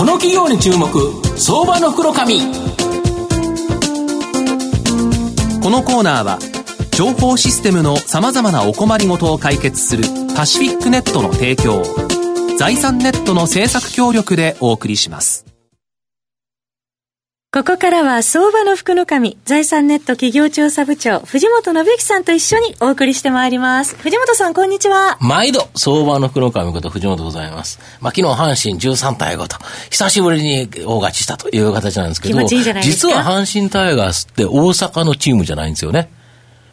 この企業に注目相場の袋紙。このコーナーは情報システムのさまざまなお困りごとを解決するパシフィックネットの提供財産ネットの政策協力でお送りします。ここからは相場の福の神、財産ネット企業調査部長、藤本信之さんと一緒にお送りしてまいります。藤本さん、こんにちは。毎度、相場の福の神こと藤本でございます。まあ、昨日、阪神13対5と、久しぶりに大勝ちしたという形なんですけど、いい実は阪神タイガースって大阪のチームじゃないんですよね。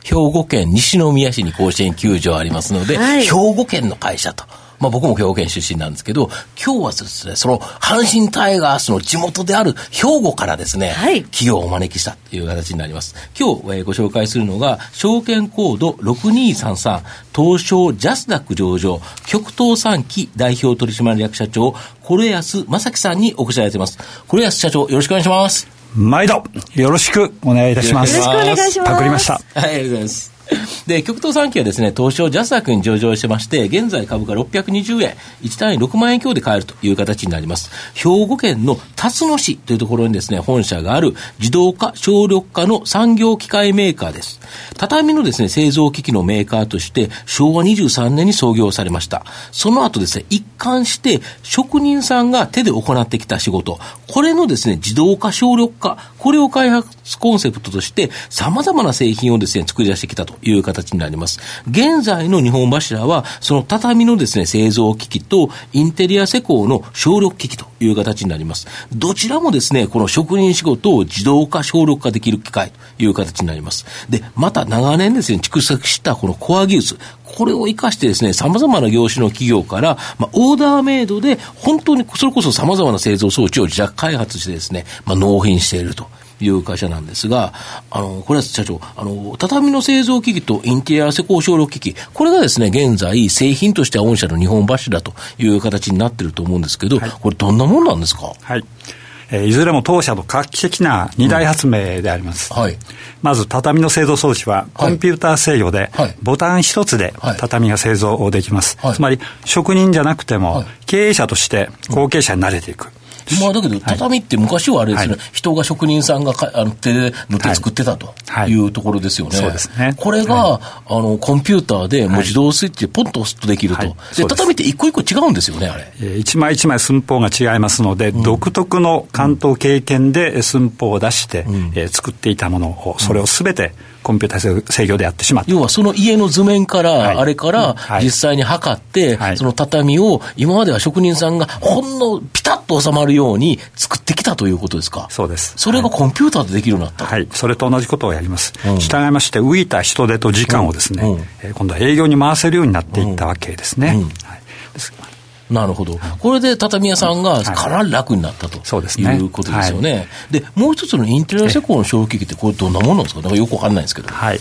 兵庫県西宮市に甲子園球場ありますので、はい、兵庫県の会社と。まあ僕も兵庫県出身なんですけど、今日はですね、その阪神タイガースの地元である兵庫からですね、はい、企業をお招きしたという形になります。今日、えー、ご紹介するのが、証券コード6233、東証ジャスダック上場、極東産機代表取締役社長、是安正樹さんにお越しいただいています。是安社長、よろしくお願いします。毎度、よろしくお願いいたします。よろしくお願いします。パクりました。はい、ありがとうございます。で、極東産機はですね、東証ジャスダックに上場してまして、現在株価620円、1単位6万円強で買えるという形になります。兵庫県の辰野市というところにですね、本社がある自動化、省力化の産業機械メーカーです。畳のですね、製造機器のメーカーとして、昭和23年に創業されました。その後ですね、一貫して職人さんが手で行ってきた仕事、これのですね、自動化、省力化、これを開発コンセプトとして、様々な製品をですね、作り出してきたという形になります。現在の日本柱は、その畳のですね、製造機器とインテリア施工の省力機器という形になります。どちらもですね、この職人仕事を自動化、省力化できる機械という形になります。で、また長年ですね、蓄積したこのコア技術、これを活かしてですね、様々な業種の企業から、まあ、オーダーメイドで、本当にそれこそ様々な製造装置を自宅開発してですね、まあ、納品していると。いう会社なんですが、あの、これは社長、あの、畳の製造機器とインテリア施工省力機器、これがですね、現在、製品としては御社の日本柱という形になってると思うんですけど、はい、これどんなもんなんですか？はい。えー、いずれも当社の画期的な二大発明であります、うん。はい、まず畳の製造装置はコンピューター制御で、ボタン一つで畳が製造できます、はい、つまり職人じゃなくても経営者として後継者になれていく、まあ、だけど、畳って昔はあれですね、はい、人が職人さんがかあの手で塗って作ってたとい。うところですよね。そうですね。これが、あの、コンピューターでもう自動スイッチでポンと押すとできると。で、畳って一個一個違うんですよね、あれ。一枚一枚寸法が違いますので、うん、独特の関東経験で寸法を出して、うん、えー、作っていたものを、それをすべて、コンピューター制御でやってしまった。要はその家の図面から、あれから実際に測って、その畳を今までは職人さんがほんのピタッと収まるように作ってきたということですか？そうです。それがコンピューターでできるようになった？はい。それと同じことをやります。うん、従いまして、浮いた人手と時間をですね、うんうん、今度は営業に回せるようになっていったわけですね。はい。なるほど。これで畳屋さんがかなり楽になったと、そうですね、いうことですよね。はい、で、もう一つのインテリア施工の衝撃って、これどんなものなんですか？なんかよくわかんないんですけど。はい。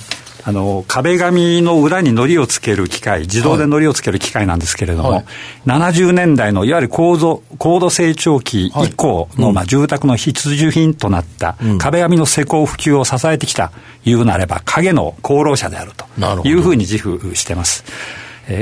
あの壁紙の裏に糊をつける機械、自動で糊をつける機械なんですけれども、はい、70年代のいわゆる高度高度成長期以降の、はい、まあ、住宅の必需品となった壁紙の施工普及を支えてきた、いうなれば、影の功労者であるというふうに自負してます。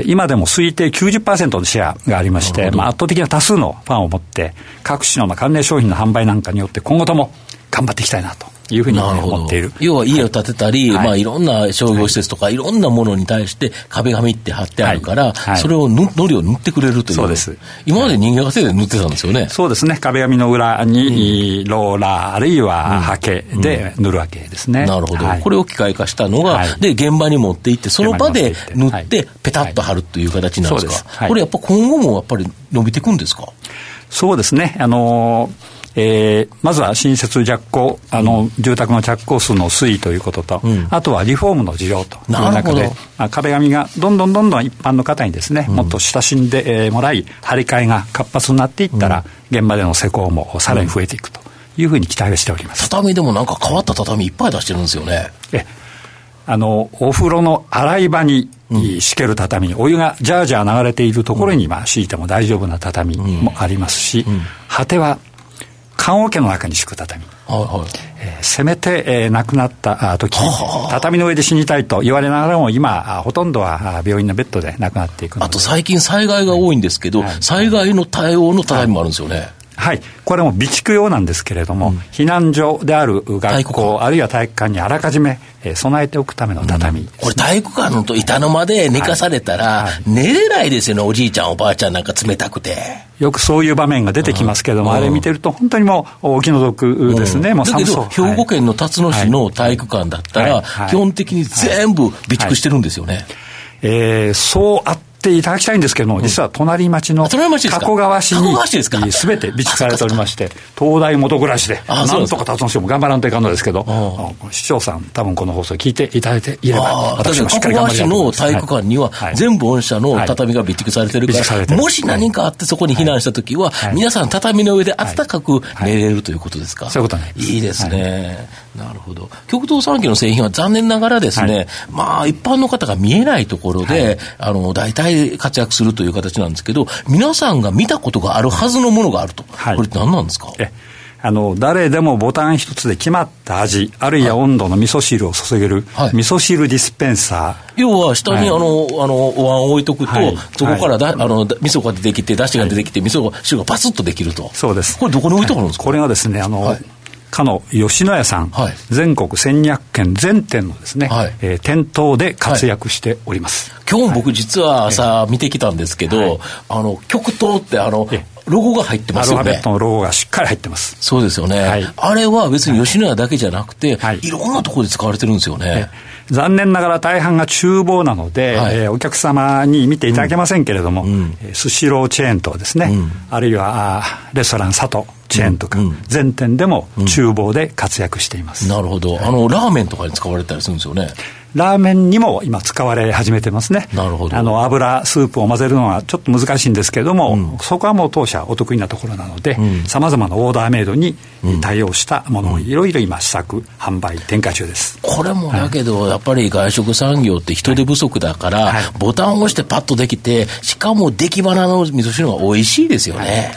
今でも推定90%のシェアがありまして、まあ、圧倒的な多数のファンを持って、各種の関連商品の販売なんかによって今後とも頑張っていきたいなというふうに思っている。要は家を建てたり、はい、まあいろんな商業施設とか、い、ろんなものに対して壁紙って貼ってあるから、はい、それをのりを塗ってくれるという。そうです。今まで人間が手で塗ってたんですよね。そうですね。壁紙の裏に、ローラー、あるいは刷毛で塗るわけですね。なるほど。これを機械化したのが、で、現場に持っていって、その場で塗って、ペタッと貼るという形なんですか？これやっぱ今後もやっぱり伸びていくんですか？そうですね。あのーえー、まずは新設着工、あの、住宅の着工数の推移ということと、うん、あとはリフォームの需要という中で、まあ、壁紙がどんどんどんどん一般の方にですね、うん、もっと親しんでもらい、張り替えが活発になっていったら、うん、現場での施工もさらに増えていくというふうに期待をしております。畳でもなんか変わった畳いっぱい出してるんですよね。えあの、お風呂の洗い場に敷ける畳、お湯がジャージャー流れているところに、まあ、敷いても大丈夫な畳もありますし、果ては棺桶の中に敷く畳。はえー、せめて、えー、亡くなった時、畳の上で死にたいと言われながらも、今、ほとんどは病院のベッドで亡くなっていくあと最近災害が多いんですけど、はい、災害の対応の畳もあるんですよね。はい。これも備蓄用なんですけれども、うん、避難所である学校、あるいは体育館にあらかじめ、えー、備えておくための畳、うん、これ体育館のと板の間で寝かされたら、はい。はい、寝れないですよね、おじいちゃん、おばあちゃんなんか冷たくて。よくそういう場面が出てきますけれども、あれ見てると、本当にもうお気の毒ですね、もうだけど、兵庫県の辰野市の体育館だったら、基本的に全部備蓄してるんですよね。えー、そうあっていただきたいんですけども、実は隣町の加古川市にすべて備蓄されておりまして、東大元暮らしで、なんとか辰野市も頑張らんといかんのですけど、市長さん、多分この放送聞いていただいていれば、私もしっかり頑張りたいの体育館には、全部御社の畳が備蓄されてるから、もし何かあってそこに避難したときは、皆さん畳の上で暖かく寝れるということですか？そういうこといいですね。なるほど。極東産業の製品は残念ながらですね、まあ一般の方が見えないところで、あの、大体活躍するという形なんですけど、皆さんが見たことがあるはずのものがあると、はい、これって何なんですか？あの誰でもボタン一つで決まった味、あるいは温度の味噌汁を注げる、はい、味噌汁ディスペンサー。要は下に、あの、あの、お椀を置いとくと、はい、そこからだ、あの、味噌が出てきて、だしが出てきて、味噌汁がパスッとできると。そうです。これどこに置いてあるんですか、これがですね、あの、かの吉野家さん、はい、全国1200軒全店のですね、はい、えー、店頭で活躍しております、はい、今日僕実は朝見てきたんですけど、はい、あの極東ってあのロゴが入ってますよね。アルファベットのロゴがしっかり入ってます。そうですよね。はい、あれは別に吉野家だけじゃなくて、はい、いろんなところで使われてるんですよね。残念ながら大半が厨房なので、はい、えー、お客様に見ていただけませんけれども、スシローチェーンとですね、うん、あるいはあレストラン佐藤チェーンとか、うん、全店でも厨房で活躍しています。なるほど。あの、ラーメンとかに使われたりするんですよね。ラーメンにも今使われ始めてますね。なるほど。あの、油、スープを混ぜるのはちょっと難しいんですけれども、うん、そこはもう当社お得意なところなので、さまざまなオーダーメイドに対応したものをいろいろ今試作、販売、展開中です。これもだけど、はい、やっぱり外食産業って人手不足だから、はいはい、ボタンを押してパッとできて、しかも出来花の味噌汁が美味しいですよね。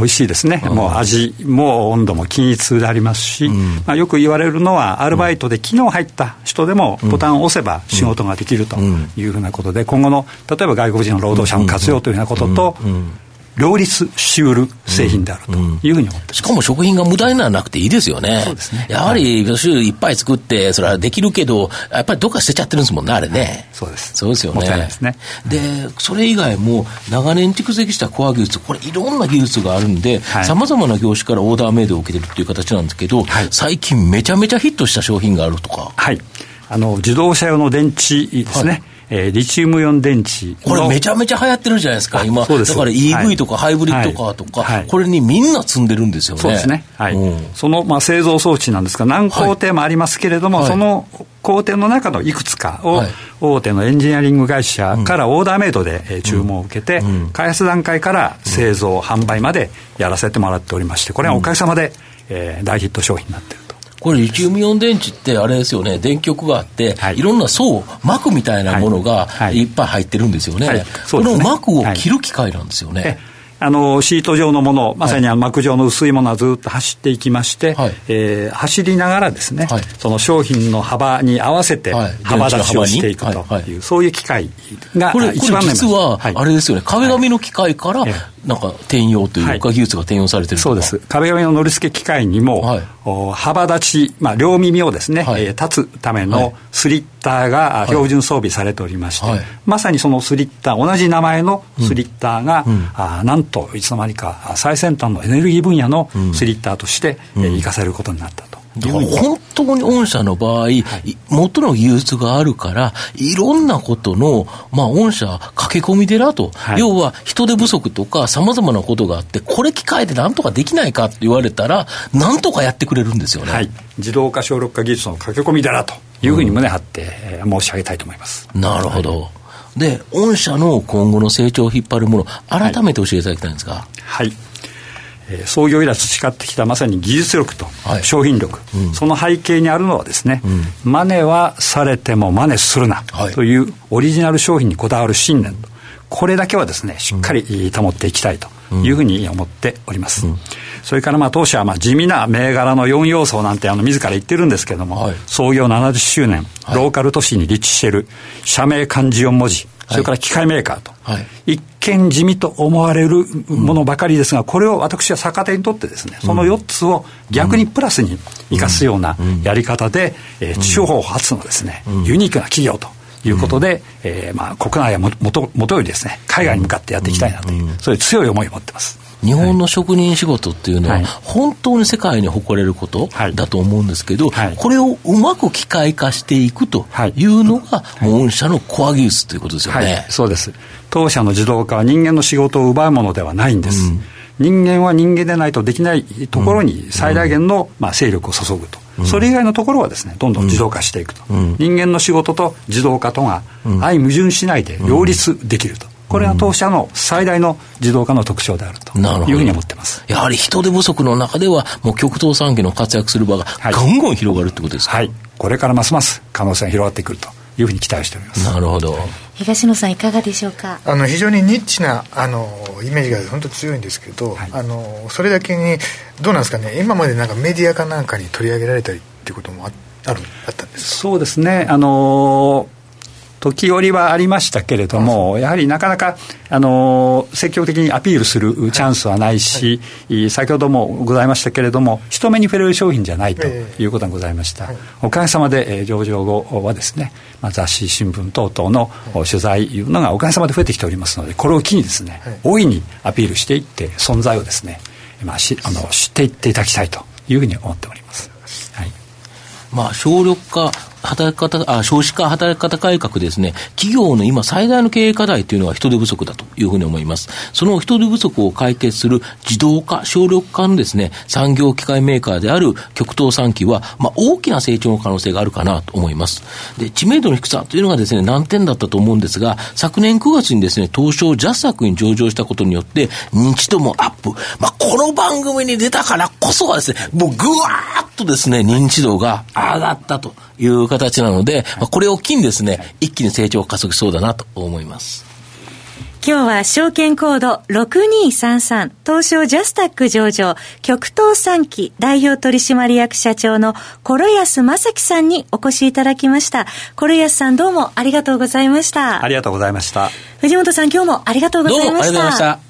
美味しいですね、もう味も温度も均一でありますし、うん、まあ、よく言われるのは、アルバイトで昨日入った人でも、ボタンを押せば仕事ができるというふうなことで、今後の例えば外国人の労働者も活用というようなことと、両立しうる製品であるというふうに思って、うん、しかも食品が無駄にならなくていいですよね。そうですね。やはり、味噌汁いっぱい作って、それはできるけど、やっぱりどっか捨てちゃってるんですもんね、あれね。そうです。そうですよね。ですね。で、それ以外も、長年蓄積したコア技術、これいろんな技術があるんで、さまざまな業種からオーダーメイドを受けてるっていう形なんですけど、はい、最近めちゃめちゃヒットした商品があるとか。はい。あの、自動車用の電池ですね。はいえー、リチウムイオン電池これめちゃめちゃ流行ってるじゃないですか、今。だから EV とかハイブリッドカーとか、はいはい、これにみんな積んでるんですよね。そうですね。はい。その、まあ、製造装置なんですが、何工程もありますけれども、はい、その工程の中のいくつかを、大手のエンジニアリング会社からオーダーメイドで、え注文を受けて、うん、開発段階から製造、販売までやらせてもらっておりまして、これはおかげさまで、えー、大ヒット商品になっている。これ、リチウムイオン電池って、あれですよね、電極があって、はい、いろんな層、膜みたいなものがい。っぱい入ってるんですよね。はい。はい、この膜を切る機械なんですよね。あのシート状のもの、まさにあの膜状の薄いものはずっと走っていきまして、はい、えー、走りながらですね、はい、その商品の幅に合わせて幅立ちをしていくという、はい、そういう機械が一番目実は、あれですよね、壁紙の機械から、なんか転用というか、技術が転用されてるそうです。壁紙の乗り付け機械にも、はい、幅立ち、まあ、両耳をですね、はい、えー、立つためのスリッターが標準装備されておりまして、はい、まさにそのスリッター、同じ名前のスリッターが、うん、あなんといつの間にか最先端のエネルギー分野のスリッターとして、うん、えー、生かされることになったと。本当に御社の場合、はい、元の技術があるから、いろんなことの、まあ、御社、駆け込み寺と、はい、要は人手不足とか、さまざまなことがあって、これ機械でなんとかできないかって言われたら、なんとかやってくれるんですよね。はい、自動化、小力化技術の駆け込み寺というふうに胸張って、うん、申し上げたいと思います。なるほど。で、御社の今後の成長を引っ張るもの、改めて教えていただきたいんですか。はいえ創業以来培ってきたまさに技術力と商品力、はいうん、その背景にあるのはですね、うん、真似はされても真似するなというオリジナル商品にこだわる信念と、これだけはですね、しっかり保っていきたいというふうに思っております。うん、それからまあ当社はまあ地味な銘柄の4要素なんてあの自ら言ってるんですけども、はい、創業70周年、ローカル都市に立地している社名漢字4文字、それから機械メーカーと、はい、一見地味と思われるものばかりですが、これを私は逆手にとってですね、その4つを逆にプラスに生かすようなやり方で、えー、地方発のですね、ユニークな企業ということで、うん、えー、まあ、国内はもともとよりですね海外に向かってやっていきたいなという、うん、そういう強い思いを持ってます。日本の職人仕事っていうのは、本当に世界に誇れることだと思うんですけど、はい、これをうまく機械化していくというのが、御社のコア技術ということですよね、はい、そうです。当社の自動化は人間の仕事を奪うものではないんです。うん。人間は人間でないとできないところに最大限の、まあ、勢力を注ぐと、うん、それ以外のところはですねどんどん自動化していくと、うん、人間の仕事と自動化とが相矛盾しないで両立できると。これが当社の最大の自動化の特徴であるというふうに思ってます。やはり人手不足の中では、もう極東産業の活躍する場がガンガン広がるってことですか、はい、これからますます可能性が広がってくるというふうに期待しております。なるほど。東野さんいかがでしょうか？あの非常にニッチなあのイメージが本当強いんですけど、はい、あのそれだけにどうなんですかね？今までなんかメディアかなんかに取り上げられたりっていうこともああるあったんですそうですね。あのー時折はありましたけれども、やはりなかなか、あの、積極的にアピールするチャンスはないし、はい。はい、先ほどもございましたけれども、人目に触れる商品じゃないということがございました。はい、おかげさまで、えー、上場後はですね、まあ、雑誌、新聞等々の取材いうのがおかげさまで増えてきておりますので、これを機にですね、大いにアピールしていって、存在をですね、まあ、しあの知っていっていただきたいというふうに思っております。はい、まあ、省力化働き方、あ、少子化働き方改革ですね、企業の今最大の経営課題というのは人手不足だというふうに思います。その人手不足を解決する自動化、省力化のですね、産業機械メーカーである極東産機は、まあ、大きな成長の可能性があるかなと思います。で、知名度の低さというのがですね、難点だったと思うんですが、昨年9月にですね、東証ジャスタクに上場したことによって、認知度もアップ。まあ、この番組に出たからこそはですね、もうぐわーっとですね、認知度が上がったという形なので、まあ、これを機にですね、一気に成長を加速しそうだなと思います。今日は証券コード6233東証ジャスタック上場極東産機代表取締役社長のコ安正樹さんにお越しいただきました。コ安さんどうもありがとうございました。ありがとうございました。藤本さん今日もありがとうございました。どうもありがとうございました。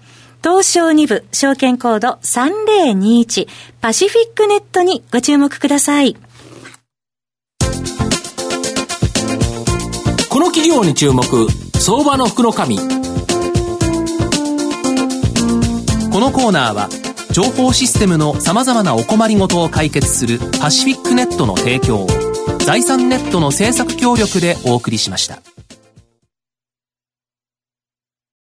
東証2部証券コード3021パシフィックネットにご注目ください。この企業に注目、相場の福の神。このコーナーは、情報システムの様々なお困りごとを解決するパシフィックネットの提供を、財産ネットの政策協力でお送りしました。